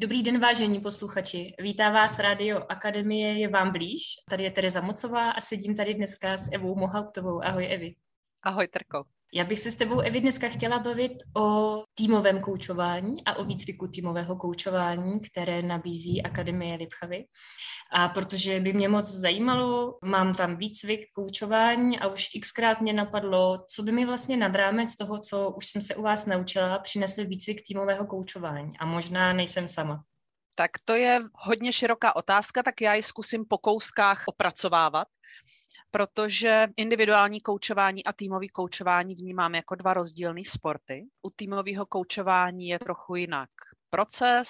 Dobrý den, vážení posluchači. Vítá vás Radio Akademie je vám blíž. Tady je Tereza Mocová a sedím tady dneska s Evou Mohauptovou. Ahoj, Evi. Ahoj, Terko. Já bych se s tebou, Evi, dneska chtěla bavit o týmovém koučování a o výcviku týmového koučování, které nabízí Akademie Lipchavy. A protože by mě moc zajímalo, mám tam výcvik koučování a už xkrát mě napadlo, co by mi vlastně nad rámec toho, co už jsem se u vás naučila, přinesl výcvik týmového koučování. A možná nejsem sama. Tak to je hodně široká otázka, tak já ji zkusím po kouskách opracovávat protože individuální koučování a týmový koučování vnímám jako dva rozdílné sporty. U týmového koučování je trochu jinak proces,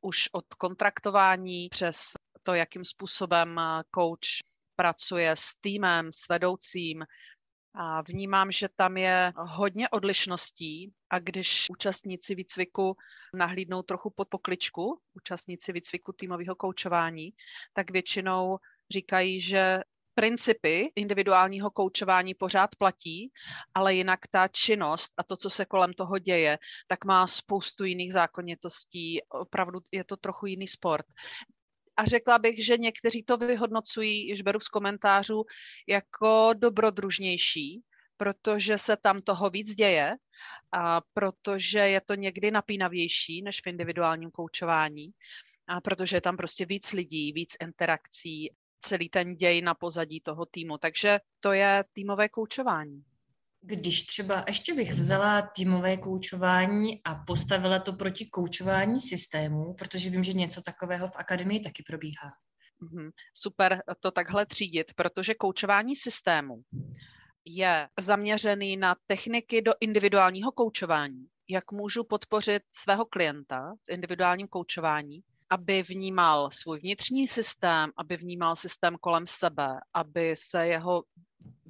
už od kontraktování přes to, jakým způsobem coach pracuje s týmem, s vedoucím. A vnímám, že tam je hodně odlišností a když účastníci výcviku nahlídnou trochu pod pokličku, účastníci výcviku týmového koučování, tak většinou říkají, že principy individuálního koučování pořád platí, ale jinak ta činnost a to, co se kolem toho děje, tak má spoustu jiných zákonitostí. Opravdu je to trochu jiný sport. A řekla bych, že někteří to vyhodnocují, již beru z komentářů, jako dobrodružnější, protože se tam toho víc děje a protože je to někdy napínavější než v individuálním koučování a protože je tam prostě víc lidí, víc interakcí celý ten děj na pozadí toho týmu. Takže to je týmové koučování. Když třeba ještě bych vzala týmové koučování a postavila to proti koučování systému, protože vím, že něco takového v akademii taky probíhá. Mm-hmm. Super to takhle třídit, protože koučování systému je zaměřený na techniky do individuálního koučování. Jak můžu podpořit svého klienta v individuálním koučování, aby vnímal svůj vnitřní systém, aby vnímal systém kolem sebe, aby se jeho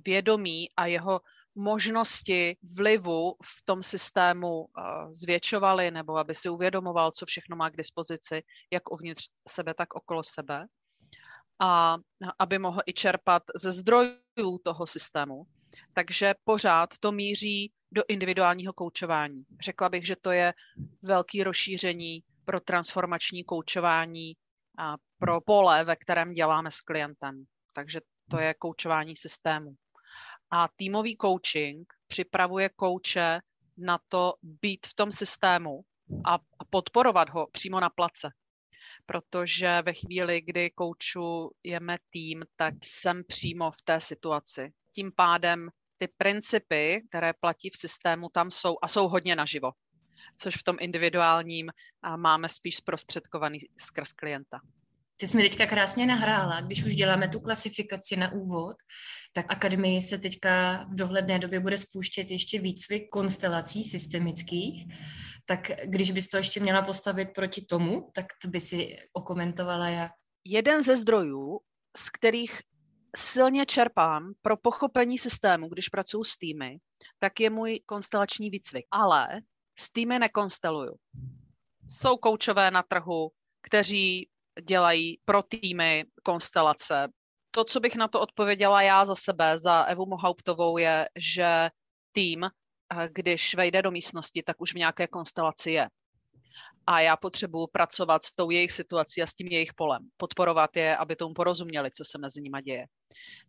vědomí a jeho možnosti vlivu v tom systému uh, zvětšovaly, nebo aby si uvědomoval, co všechno má k dispozici, jak uvnitř sebe, tak okolo sebe. A aby mohl i čerpat ze zdrojů toho systému. Takže pořád to míří do individuálního koučování. Řekla bych, že to je velký rozšíření pro transformační koučování a pro pole, ve kterém děláme s klientem. Takže to je koučování systému. A týmový coaching připravuje kouče na to být v tom systému a podporovat ho přímo na place. Protože ve chvíli, kdy koučujeme tým, tak jsem přímo v té situaci. Tím pádem ty principy, které platí v systému, tam jsou a jsou hodně naživo což v tom individuálním máme spíš zprostředkovaný skrz klienta. Ty jsi mi teďka krásně nahrála, když už děláme tu klasifikaci na úvod, tak akademii se teďka v dohledné době bude spouštět ještě výcvik konstelací systemických, tak když bys to ještě měla postavit proti tomu, tak to by si okomentovala jak? Jeden ze zdrojů, z kterých silně čerpám pro pochopení systému, když pracuji s týmy, tak je můj konstelační výcvik. Ale s týmy nekonsteluju. Jsou koučové na trhu, kteří dělají pro týmy konstelace. To, co bych na to odpověděla já za sebe, za Evu Mohauptovou, je, že tým, eh, když vejde do místnosti, tak už v nějaké konstelaci je. A já potřebuji pracovat s tou jejich situací a s tím jejich polem. Podporovat je, aby tomu porozuměli, co se mezi nimi děje.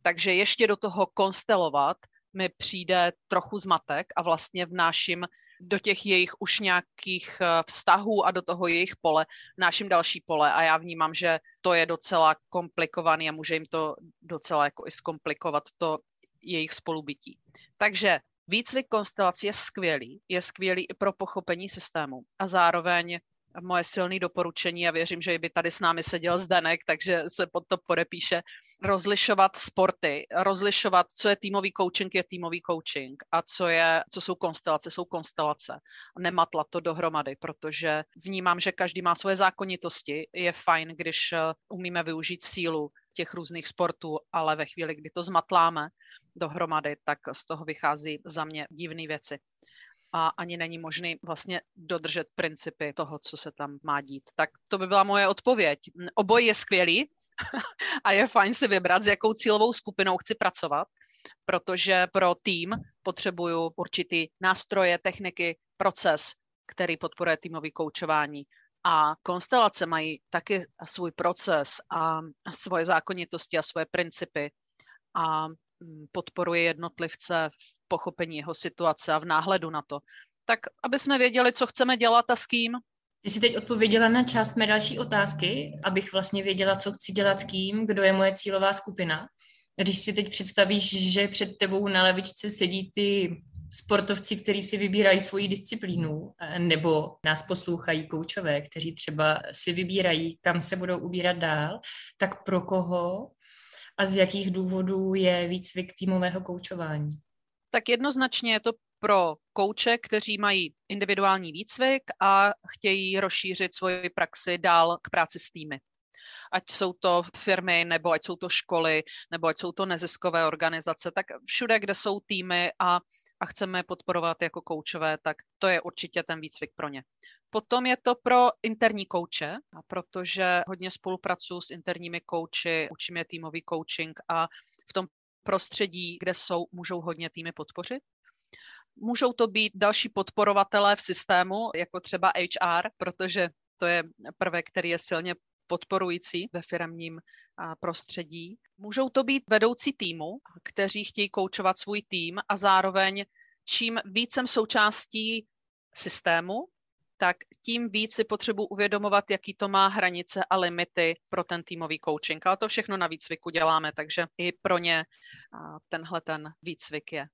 Takže ještě do toho konstelovat mi přijde trochu zmatek a vlastně vnáším do těch jejich už nějakých eh, vztahů a do toho jejich pole, naším další pole. A já vnímám, že to je docela komplikovaný a může jim to docela jako i zkomplikovat to jejich spolubytí. Takže výcvik konstelací je skvělý, je skvělý i pro pochopení systému. A zároveň moje silné doporučení a věřím, že by tady s námi seděl Zdenek, takže se pod to podepíše, rozlišovat sporty, rozlišovat, co je týmový coaching, je týmový coaching a co, je, co jsou konstelace, jsou konstelace. Nematla to dohromady, protože vnímám, že každý má svoje zákonitosti. Je fajn, když eh, umíme využít sílu těch různých sportů, ale ve chvíli, kdy to zmatláme dohromady, tak z toho vychází za mě divné věci a ani není možný vlastně dodržet principy toho, co se tam má dít. Tak to by byla moje odpověď. Oboj je skvělý a je fajn si vybrat, s jakou cílovou skupinou chci pracovat, protože pro tým potřebuju určitý nástroje, techniky, proces, který podporuje týmový koučování A konstelace mají taky svůj proces a svoje zákonitosti a svoje principy a podporuje jednotlivce v pochopení jeho situace a v náhledu na to. Tak, aby jsme věděli, co chceme dělat a s kým. Ty jsi teď odpověděla na část mé další otázky, abych vlastně věděla, co chci dělat s kým, kdo je moje cílová skupina. Když si teď představíš, že před tebou na levičce sedí ty sportovci, kteří si vybírají svoji disciplínu, eh, nebo nás poslouchají koučové, kteří třeba si vybírají, kam se budou ubírat dál, tak pro koho a z jakých důvodů je výcvik týmového koučování? Tak jednoznačně je to pro kouče, kteří mají individuální výcvik a chtějí rozšířit svoji praxi dál k práci s týmy ať jsou to firmy, nebo ať jsou to školy, nebo ať jsou to neziskové organizace, tak všude, kde jsou týmy a a chceme je podporovat jako koučové, tak to je určitě ten výcvik pro ně. Potom je to pro interní kouče, protože hodně spolupracuji s interními kouči, učím je týmový coaching a v tom prostředí, kde jsou, můžou hodně týmy podpořit. Můžou to být další podporovatelé v systému, jako třeba HR, protože to je prvek, který je silně podporující ve firmním prostředí. Můžou to být vedoucí týmu, kteří chtějí koučovat svůj tým a zároveň čím víc jsem součástí systému, tak tím víc si potřebuji uvědomovat, jaký to má hranice a limity pro ten týmový coaching. Ale to všechno na výcviku děláme, takže i pro ně tenhle ten výcvik je.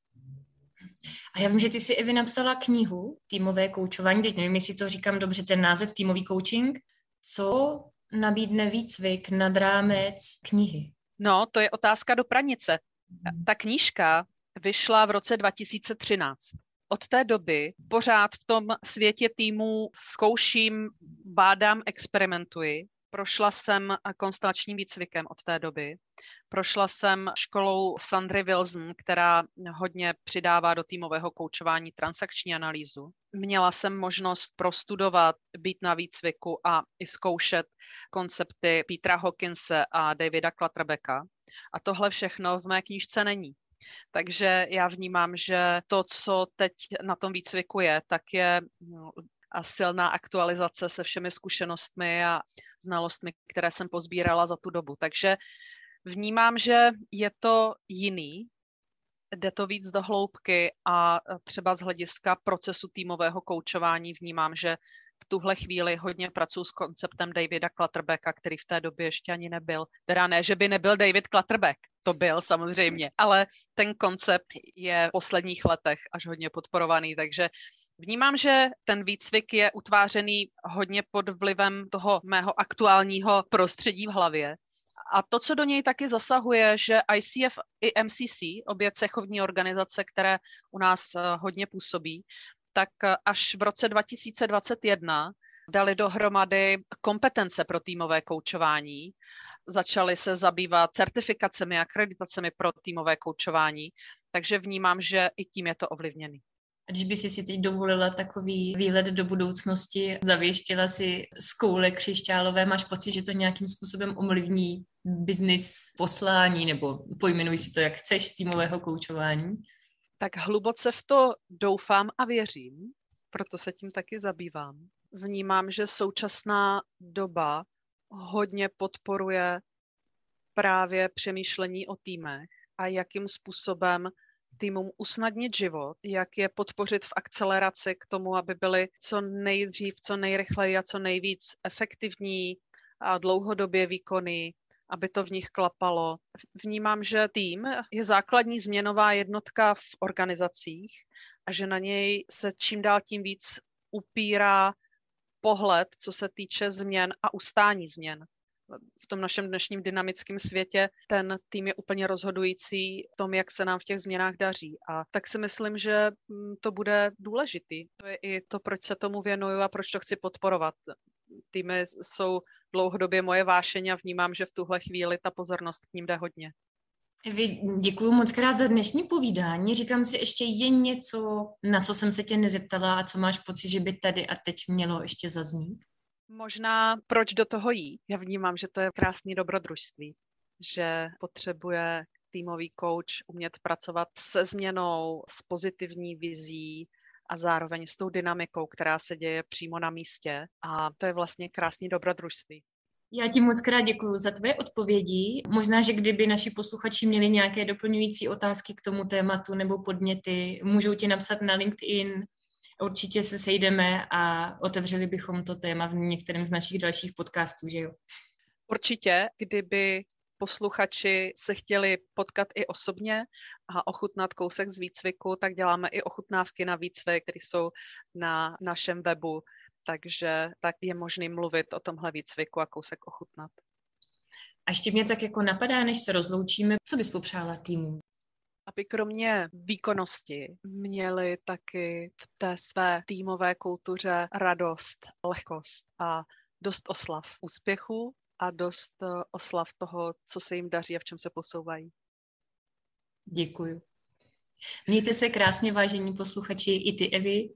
A já vím, že ty jsi Evi napsala knihu Týmové koučování, teď nevím, jestli to říkám dobře, ten název Týmový coaching. Co nabídne výcvik nad rámec knihy? No, to je otázka do pranice. Ta knížka vyšla v roce 2013. Od té doby pořád v tom světě týmů zkouším, bádám, experimentuji. Prošla jsem konstelačním výcvikem od té doby. Prošla jsem školou Sandry Wilson, která hodně přidává do týmového koučování transakční analýzu. Měla jsem možnost prostudovat, být na výcviku a i zkoušet koncepty Petra Hawkinse a Davida Klatterbecka. A tohle všechno v mé knížce není. Takže já vnímám, že to, co teď na tom výcviku je, tak je no, a silná aktualizace se všemi zkušenostmi a znalostmi, které jsem pozbírala za tu dobu. Takže vnímám, že je to jiný, jde to víc do hloubky a třeba z hlediska procesu týmového koučování vnímám, že v tuhle chvíli hodně pracuji s konceptem Davida Clutterbecka, který v té době ještě ani nebyl. Teda ne, že by nebyl David Clutterbeck, to byl samozřejmě, ale ten koncept je v posledních letech až hodně podporovaný, takže Vnímám, že ten výcvik je utvářený hodně pod vlivem toho mého aktuálního prostředí v hlavě. A to, co do něj taky zasahuje, že ICF i MCC, obě cechovní organizace, které u nás eh, hodně působí, tak eh, až v roce 2021 dali dohromady kompetence pro týmové koučování, začali se zabývat certifikacemi a akreditacemi pro týmové koučování, takže vnímám, že i tím je to ovlivněný. Když by si si teď dovolila takový výlet do budoucnosti, zavěštila si z koule křišťálové, máš pocit, že to nějakým způsobem ovlivní biznis poslání, nebo pojmenuj si to, jak chceš, týmového koučování? Tak hluboce v to doufám a věřím, proto se tím taky zabývám. Vnímám, že současná doba hodně podporuje právě přemýšlení o týmech a jakým způsobem týmům usnadnit život, jak je podpořit v akceleraci k tomu, aby byly co nejdřív, co nejrychleji a co nejvíc efektivní a dlouhodobě výkony, aby to v nich klapalo. Vnímám, že tým je základní změnová jednotka v organizacích a že na něj se čím dál tím víc upírá pohled, co se týče změn a ustání změn v tom našem dnešním dynamickém světě ten tým je úplně rozhodující v tom, jak se nám v těch změnách daří. A tak si myslím, že mm, to bude důležitý. To je i to, proč se tomu věnuju a proč to chci podporovat. Týmy jsou dlouhodobě moje vášeň a vnímám, že v tuhle chvíli ta pozornost k ním jde hodně. Evi, děkuji moc krát za dnešní povídání. Říkám si, ještě je něco, na co jsem se tě nezeptala a co máš pocit, že by tady a teď mělo ještě zaznít? Možná proč do toho jít. Já vnímám, že to je krásný dobrodružství, že potřebuje týmový coach umět pracovat se změnou, s pozitivní vizí a zároveň s tou dynamikou, která se děje přímo na místě. A to je vlastně krásný dobrodružství. Já ti moc krát děkuji za tvé odpovědi. Možná, že kdyby naši posluchači měli nějaké doplňující otázky k tomu tématu nebo podněty, můžou ti napsat na LinkedIn. Určitě se sejdeme a otevřeli bychom to téma v některém z našich dalších podcastů, že jo? Určitě, kdyby posluchači se chtěli potkat i osobně a ochutnat kousek z výcviku, tak děláme i ochutnávky na výcvik, které jsou na našem webu, takže tak je možný mluvit o tomhle výcviku a kousek ochutnat. A ještě mě tak jako napadá, než se rozloučíme, co bys popřála týmu? Aby kromě výkonnosti měli taky v té své týmové kultuře radost, lehkost a dost oslav úspěchu a dost eh, oslav toho, co se jim daří a v čem se posouvají. Děkuju. Mějte se krásně, vážení posluchači, i ty Evy.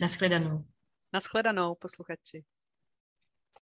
Naschledanou. Naschledanou, posluchači.